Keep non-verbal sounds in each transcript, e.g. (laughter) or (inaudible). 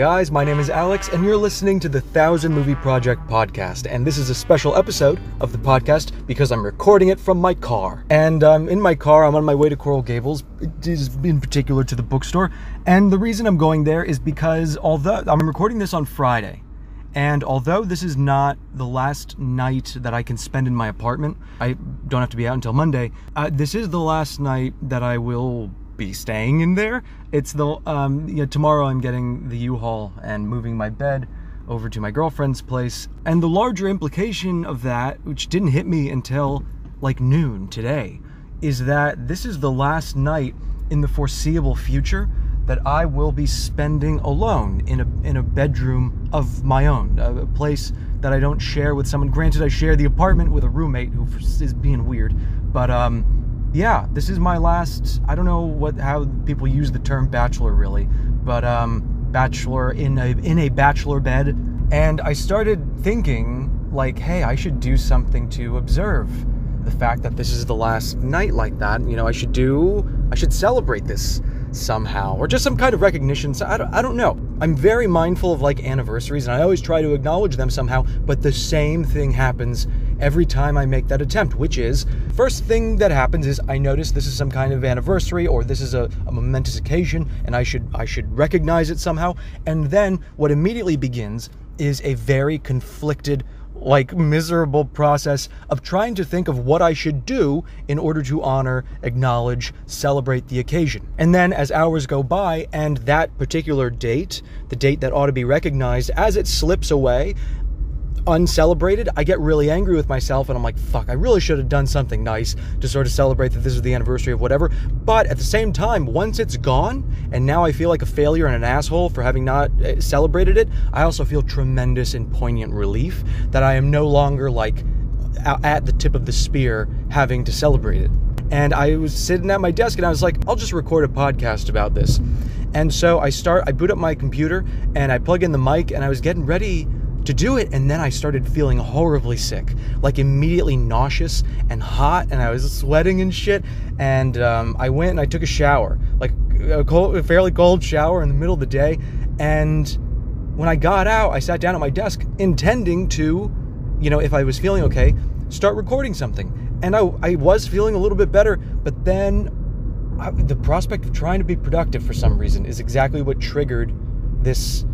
Guys, my name is Alex, and you're listening to the Thousand Movie Project podcast. And this is a special episode of the podcast because I'm recording it from my car. And um, in my car, I'm on my way to Coral Gables, in particular to the bookstore. And the reason I'm going there is because although I'm recording this on Friday, and although this is not the last night that I can spend in my apartment, I don't have to be out until Monday. Uh, this is the last night that I will be staying in there. It's the um, you know, tomorrow I'm getting the U-Haul and moving my bed over to my girlfriend's place. And the larger implication of that, which didn't hit me until like noon today, is that this is the last night in the foreseeable future that I will be spending alone in a in a bedroom of my own, a, place that I don't share with someone. Granted, I share the apartment with a roommate who is being weird, but um, yeah, this is my last. I don't know what how people use the term bachelor really, but um, bachelor in a in a bachelor bed, and I started thinking like, hey, I should do something to observe the fact that this is the last night like that. You know, I should do. I should celebrate this somehow or just some kind of recognition so I don't, I don't know i'm very mindful of like anniversaries and i always try to acknowledge them somehow but the same thing happens every time i make that attempt which is first thing that happens is i notice this is some kind of anniversary or this is a, a momentous occasion and i should i should recognize it somehow and then what immediately begins is a very conflicted like miserable process of trying to think of what I should do in order to honor, acknowledge, celebrate the occasion. And then as hours go by and that particular date, the date that ought to be recognized, as it slips away, uncelebrated, I get really angry with myself and I'm like, fuck, I really should have done something nice to sort of celebrate that this is the anniversary of whatever. But at the same time, once it's gone and now I feel like a failure and an asshole for having not uh, celebrated it, I also feel tremendous and poignant relief that I am no longer like at the tip of the spear having to celebrate it. And I was sitting at my desk and I was like, I'll just record a podcast about this. And so I start, I boot up my computer and I plug in the mic and I was getting ready to do it and then i started feeling horribly sick like immediately nauseous and hot and i was sweating and shit. And um, i went and i took a shower like a, cold, a fairly cold shower in the middle of the day. And when i got out i sat down at my desk intending to you know if i was feeling okay start recording something. And i, I was feeling a little bit better but then I, the prospect of trying to be productive for some reason is exactly what triggered this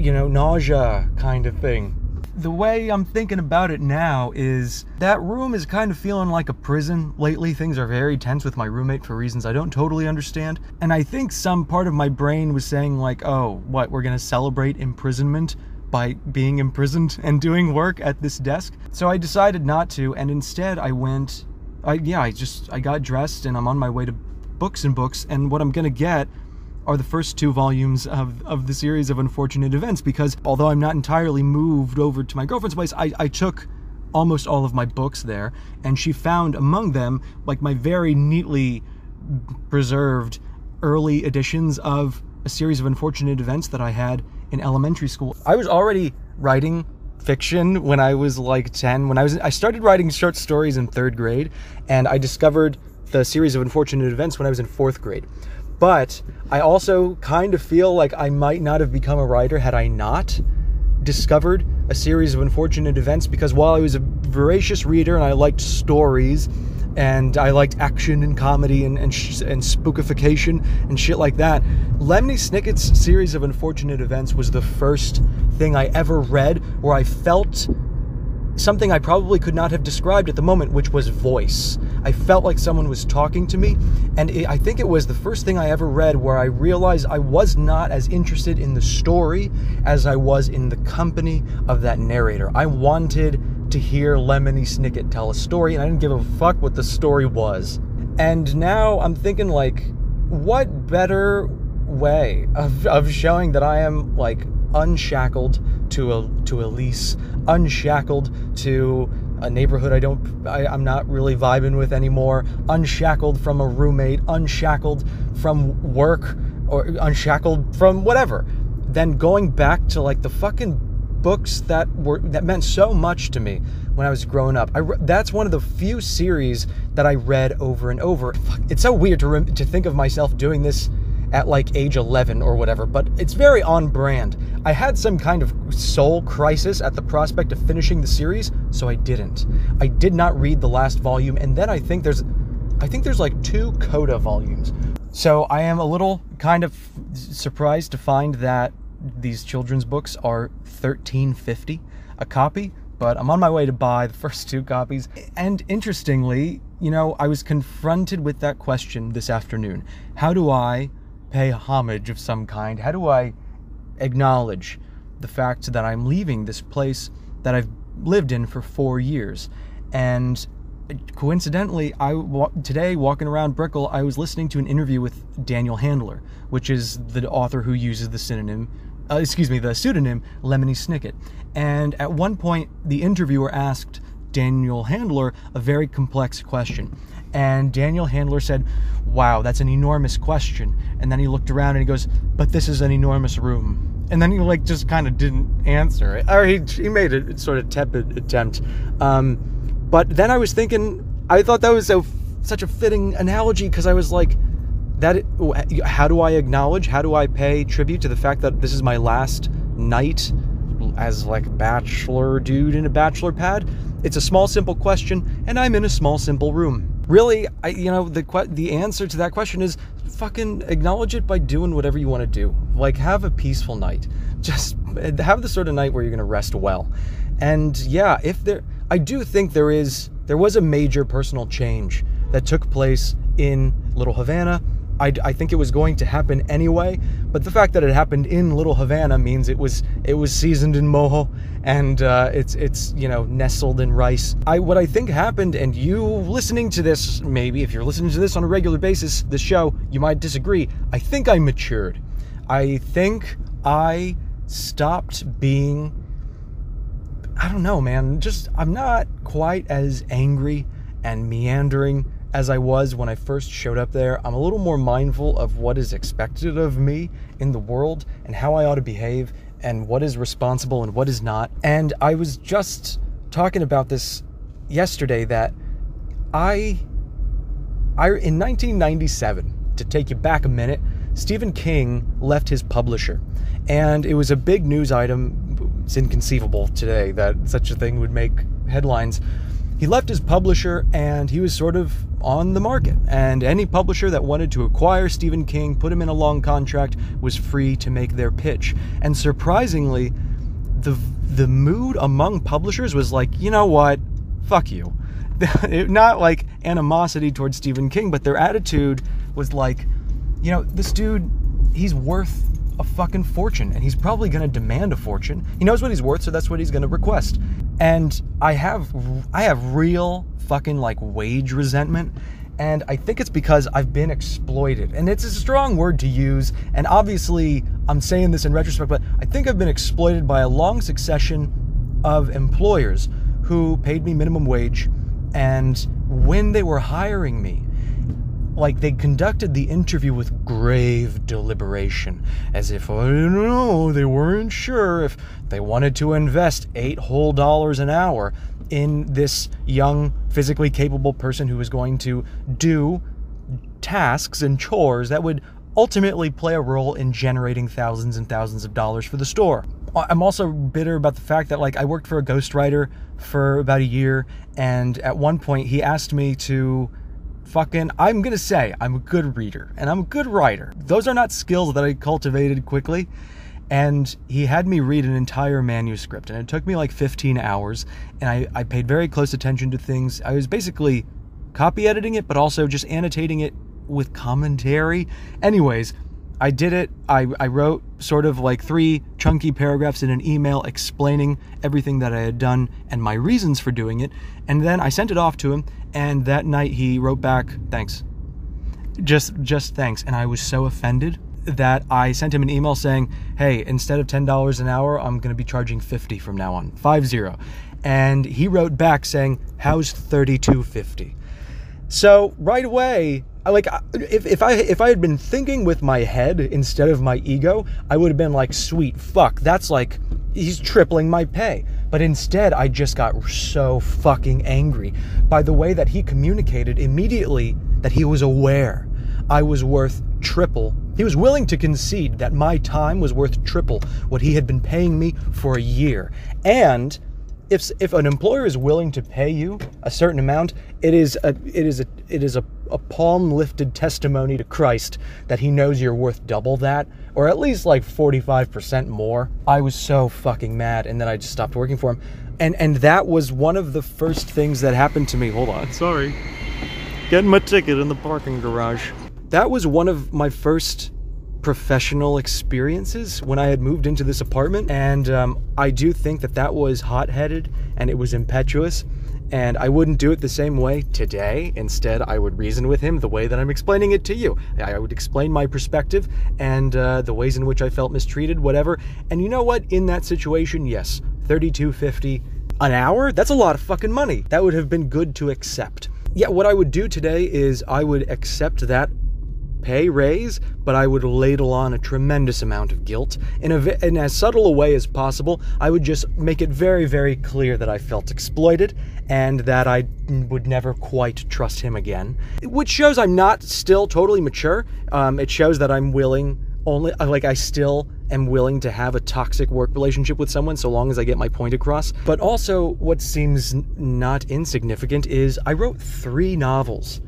you know, nausea kind of thing. The way I'm thinking about it now is that room is kind of feeling like a prison. Lately, things are very tense with my roommate for reasons I don't totally understand. And I think some part of my brain was saying, like, oh, what, we're gonna celebrate imprisonment by being imprisoned (laughs) and doing work at this desk? So I decided not to, and instead I went, I, yeah, I just, I got dressed and I'm on my way to books and books, and what I'm gonna get are the first two volumes of, of the series of unfortunate events because although I'm not entirely moved over to my girlfriend's place, I, I took almost all of my books there and she found among them like my very neatly preserved early editions of a series of unfortunate events that I had in elementary school. I was already writing fiction when I was like 10 when I was I started writing short stories in 3rd grade and I discovered the series of unfortunate events when I was in 4th grade. But I also kind of feel like I might not have become a writer had I not discovered a series of unfortunate events because while I was a voracious reader and I liked stories and I liked action and comedy and, and, sh- and spookification and shit like that, Lemony Snicket's series of unfortunate events was the first thing I ever read where I felt something I probably could not have described at the moment, which was voice. I felt like someone was talking to me, and it, I think it was the first thing I ever read where I realized I was not as interested in the story as I was in the company of that narrator. I wanted to hear Lemony Snicket tell a story, and I didn't give a fuck what the story was. And now I'm thinking, like, what better way of, of showing that I am, like, unshackled to a to a lease, unshackled to a neighborhood I don't, I, I'm not really vibing with anymore, unshackled from a roommate, unshackled from work, or unshackled from whatever, then going back to like the fucking books that were that meant so much to me when I was growing up. I that's one of the few series that I read over and over. Fuck, it's so weird to to think of myself doing this at like age 11 or whatever, but it's very on brand. I had some kind of soul crisis at the prospect of finishing the series, so I didn't. I did not read the last volume, and then I think there's I think there's like two Coda volumes. So I am a little kind of surprised to find that these children's books are 1350 a copy, but I'm on my way to buy the (laughs) first two copies. And interestingly, you know, I was confronted with that question this afternoon. How do I pay homage of some kind? How do I acknowledge the fact that I'm leaving this place that I've lived in for 4 years? And coincidentally, I today walking around Brickell, I was listening to an interview with Daniel Handler, which is the author who uses the synonym uh, excuse me, the pseudonym Lemony Snicket. And at one point, the interviewer asked Daniel Handler a very complex question. And Daniel Handler said, Wow, that's an enormous question. And then he looked around and he goes, But this is an enormous room. And then he like just kind of didn't answer. it. Or he, he made a sort of tepid attempt. Um, but then I was thinking, I thought that was so such a fitting analogy because I was like, that how do I acknowledge? How do I pay tribute to the fact that this is my last night as like bachelor dude in a bachelor pad? It's a small simple question and I'm in a small simple room. Really, I you know the the answer to that question is fucking acknowledge it by doing whatever you want to do. Like have a peaceful night. (laughs) Just have the sort of night where you're going to rest well. And yeah, if there I do think there is there was a major personal change that took place in Little Havana I, I think it was going to happen anyway, but the fact that it happened in Little Havana means it was it was seasoned in mojo and uh, it's it's you know nestled in rice. I what I think happened, and you listening to this maybe if you're listening to this on a regular basis, this show you might disagree. I think I matured. I think I stopped being. I don't know, man. Just I'm not quite as angry and meandering as I was when I first showed up there. I'm a little more mindful of what is expected of me in the world and how I ought to behave and what is responsible and what is not. And I was just talking about this yesterday that I I in 1997 to take you back a minute, Stephen King left his publisher. And it was a big news item. It's inconceivable today that such a thing would make headlines. He left his publisher and he was sort of on the market, and any publisher that wanted to acquire Stephen King, put him in a long contract, was free to make their pitch. And surprisingly, the the mood among publishers was like, you know what, fuck you. (laughs) Not like animosity towards Stephen King, but their attitude was like, you know, this dude, he's worth a fucking fortune, and he's probably going to demand a fortune. He knows what he's worth, so that's what he's going to request. And I have I have real fucking like wage resentment. And I think it's because I've been exploited. And it's a strong word to use. And obviously, I'm saying this in retrospect, but I think I've been exploited by a long succession of employers who paid me minimum wage. And when they were hiring me, like they conducted the interview with grave deliberation, as if, oh know, they weren't sure if they wanted to invest eight whole dollars an hour in this young, physically capable person who was going to do tasks and chores that would ultimately play a role in generating thousands and thousands of dollars for the store. I'm also bitter about the fact that like I worked for a ghostwriter for about a year and at one point he asked me to fucking I'm going to say I'm a good reader and I'm a good writer. Those are not skills that I cultivated quickly and he had me read an entire manuscript and it took me like 15 hours and I, I paid very close attention to things. I was basically copy editing it but also just annotating it with commentary. Anyways i did it. I, I wrote sort of like three chunky paragraphs in an email explaining everything that i had done and my reasons for doing it and then i sent it off to him and that night he wrote back thanks just just thanks and i was so offended that I sent him an email saying, "Hey, instead of ten dollars an hour, I'm going to be charging fifty from now on, five zero." and he wrote back saying, "How's 3250?" So right away, Like if, if I if I had been thinking with my head instead of my ego, I would have been like, "Sweet fuck, that's like he's tripling my pay." But instead, I just got so fucking angry by the way that he communicated immediately that he was aware I was worth triple. He was willing to concede that my time was worth triple what he had been paying me for a year. And if if an employer is willing to pay you a certain amount, it is a it is a it is a, a palm lifted testimony to Christ that he knows you're worth double that, or at least like 45% more. I was so fucking mad and then I just stopped working for him. And and that was one of the first things that happened to me. Hold on, sorry. Getting my ticket in the parking garage. That was one of my first professional experiences when I had moved into this apartment. And um, I do think that that was hot headed and it was impetuous. And I wouldn't do it the same way today. Instead, I would reason with him the way that I'm explaining it to you. I would explain my perspective and uh, the ways in which I felt mistreated, whatever. And you know what? In that situation, yes, 3250 an hour? That's a lot of fucking money. That would have been good to accept. Yeah, what I would do today is I would accept that pay raise, but I would ladle on a tremendous amount of guilt. In, a, in as subtle a way as possible, I would just make it very, very clear that I felt exploited and that I would never quite trust him again. Which shows I'm not still totally mature. Um, it shows that I'm willing, only, like, I still am willing to have a toxic work relationship with someone so long as I get my point across. But also, what seems not insignificant is I wrote three novels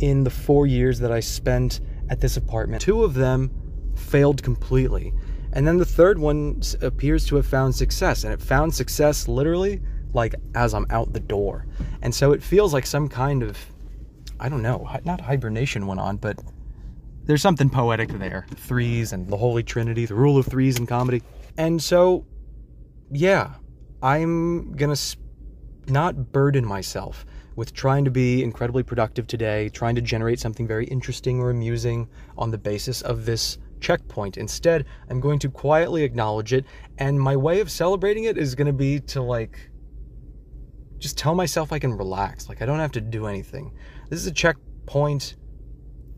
in the four years that I spent at this apartment. Two of them failed completely. And then the third one appears to have found success. And it found success literally like as I'm out the door. And so it feels like some kind of, I don't know, not hibernation went on, but there's something poetic there. Threes and the Holy Trinity, the rule of threes in comedy. And so, yeah, I'm gonna sp- not burden myself with trying to be incredibly productive today, trying to generate something very interesting or amusing on the basis of this checkpoint. Instead, I'm going to quietly acknowledge it, and my way of celebrating it is going to be to like just tell myself I can relax. Like I don't have to do anything. This is a checkpoint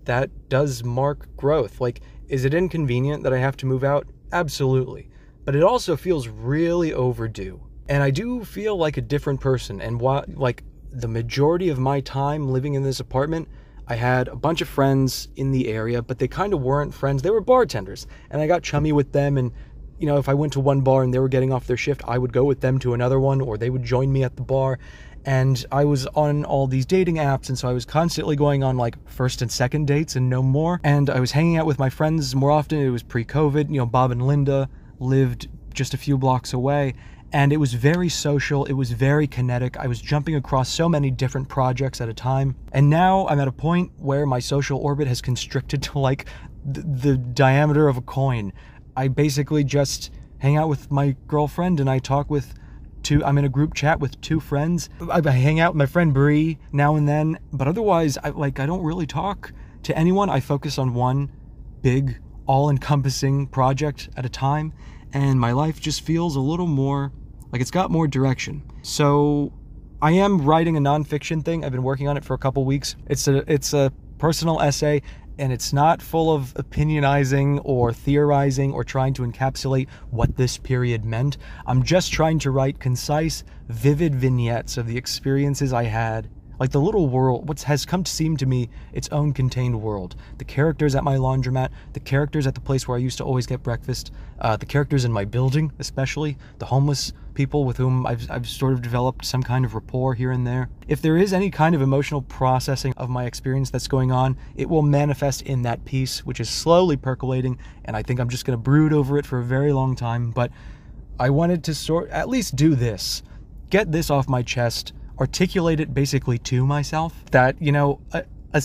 that does mark growth. Like, is it inconvenient that I have to move out? Absolutely. But it also feels really overdue. And I do feel like a different person. And while, like, the majority of my time living in this apartment, I had a bunch of friends in the area, but they kind of weren't friends. They were bartenders. And I got chummy with them. And, you know, if I went to one bar and they were getting off their shift, I would go with them to another one, or they would join me at the bar and I was on all these dating apps, and so I was constantly going on like first and second dates and no more. And I was hanging out with my friends more often. It was pre COVID. You know, Bob and Linda lived just a few blocks away, and it was very social. It was very kinetic. I was jumping across so many different projects at a time. And now I'm at a point where my social orbit has constricted (laughs) to like the, the diameter of a coin. I basically just hang out with my girlfriend and I talk with two i'm in a group chat with two friends i, I hang out with my friend Bree now and then but otherwise i like i don't really talk to anyone i focus on one big all-encompassing project at a time and my life just feels a little more like it's got more direction so i am writing a nonfiction thing i've been working on it for a couple weeks it's a it's a personal essay and it's not full of opinionizing or theorizing or trying to encapsulate what this period meant. I'm just trying to write concise, vivid vignettes of the experiences I had. Like the little world, what has come to seem to me its own contained world. The characters at my laundromat, the characters at the place where I used to always get breakfast, uh, the characters in my building, especially, the homeless people with whom I've, I've sort of developed some kind of rapport here and there. If there is any kind of emotional processing of my experience that's going on, it will manifest in that piece, which is slowly percolating, and I think I'm just going to brood over it for a very long time. But I wanted to sort at least do this, get this off my chest, articulate it basically to myself that you know a, a,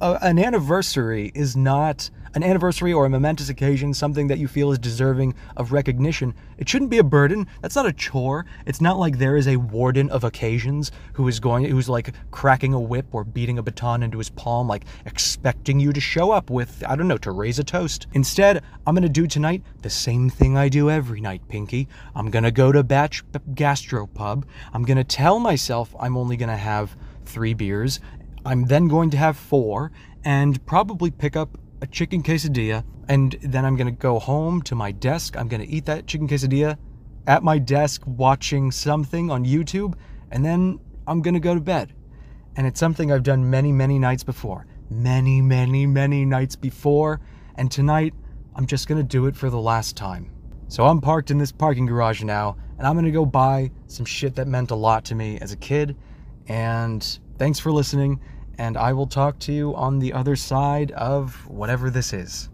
a, an anniversary is not an anniversary or a momentous occasion, something that you feel is deserving of recognition, it shouldn't be a burden. That's not a chore. It's not like there is a warden of occasions who is going, who's like cracking a whip or beating a baton into his palm, like expecting you to show up with, I don't know, to raise a toast. Instead, I'm gonna do tonight the same thing I do every night, Pinky. I'm gonna go to Batch Gastropub. I'm gonna tell myself I'm only gonna have three beers. I'm then going to have four and probably pick up a chicken quesadilla. And then I'm to go home to my desk. I'm to eat that chicken quesadilla at my desk watching something on YouTube. And then I'm to go to bed. And it's something I've done many, many nights before. Many, many, many nights before. And tonight, I'm just to do it for the last time. So I'm parked in this parking garage now, and I'm to go buy some shit that meant a lot to me as a kid. And thanks for listening, and I will talk to you on the other side of whatever this is.